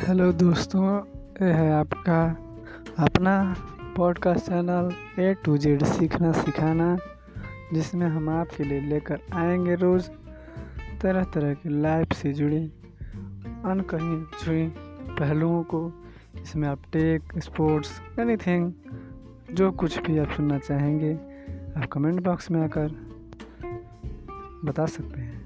Hello दोस्तों ये है आपका अपना podcast channel A to Z सीखना सिखाना, जिसमें हम आपके लिए लेकर आएँगे रोज़ तरह तरह की लाइफ से जुड़ी अनकहीं छुई पहलुओं को इसमें आप टेक स्पोर्ट्स एनीथिंग जो कुछ भी आप सुनना चाहेंगे, आप कमेंट बॉक्स में आकर बता सकते हैं।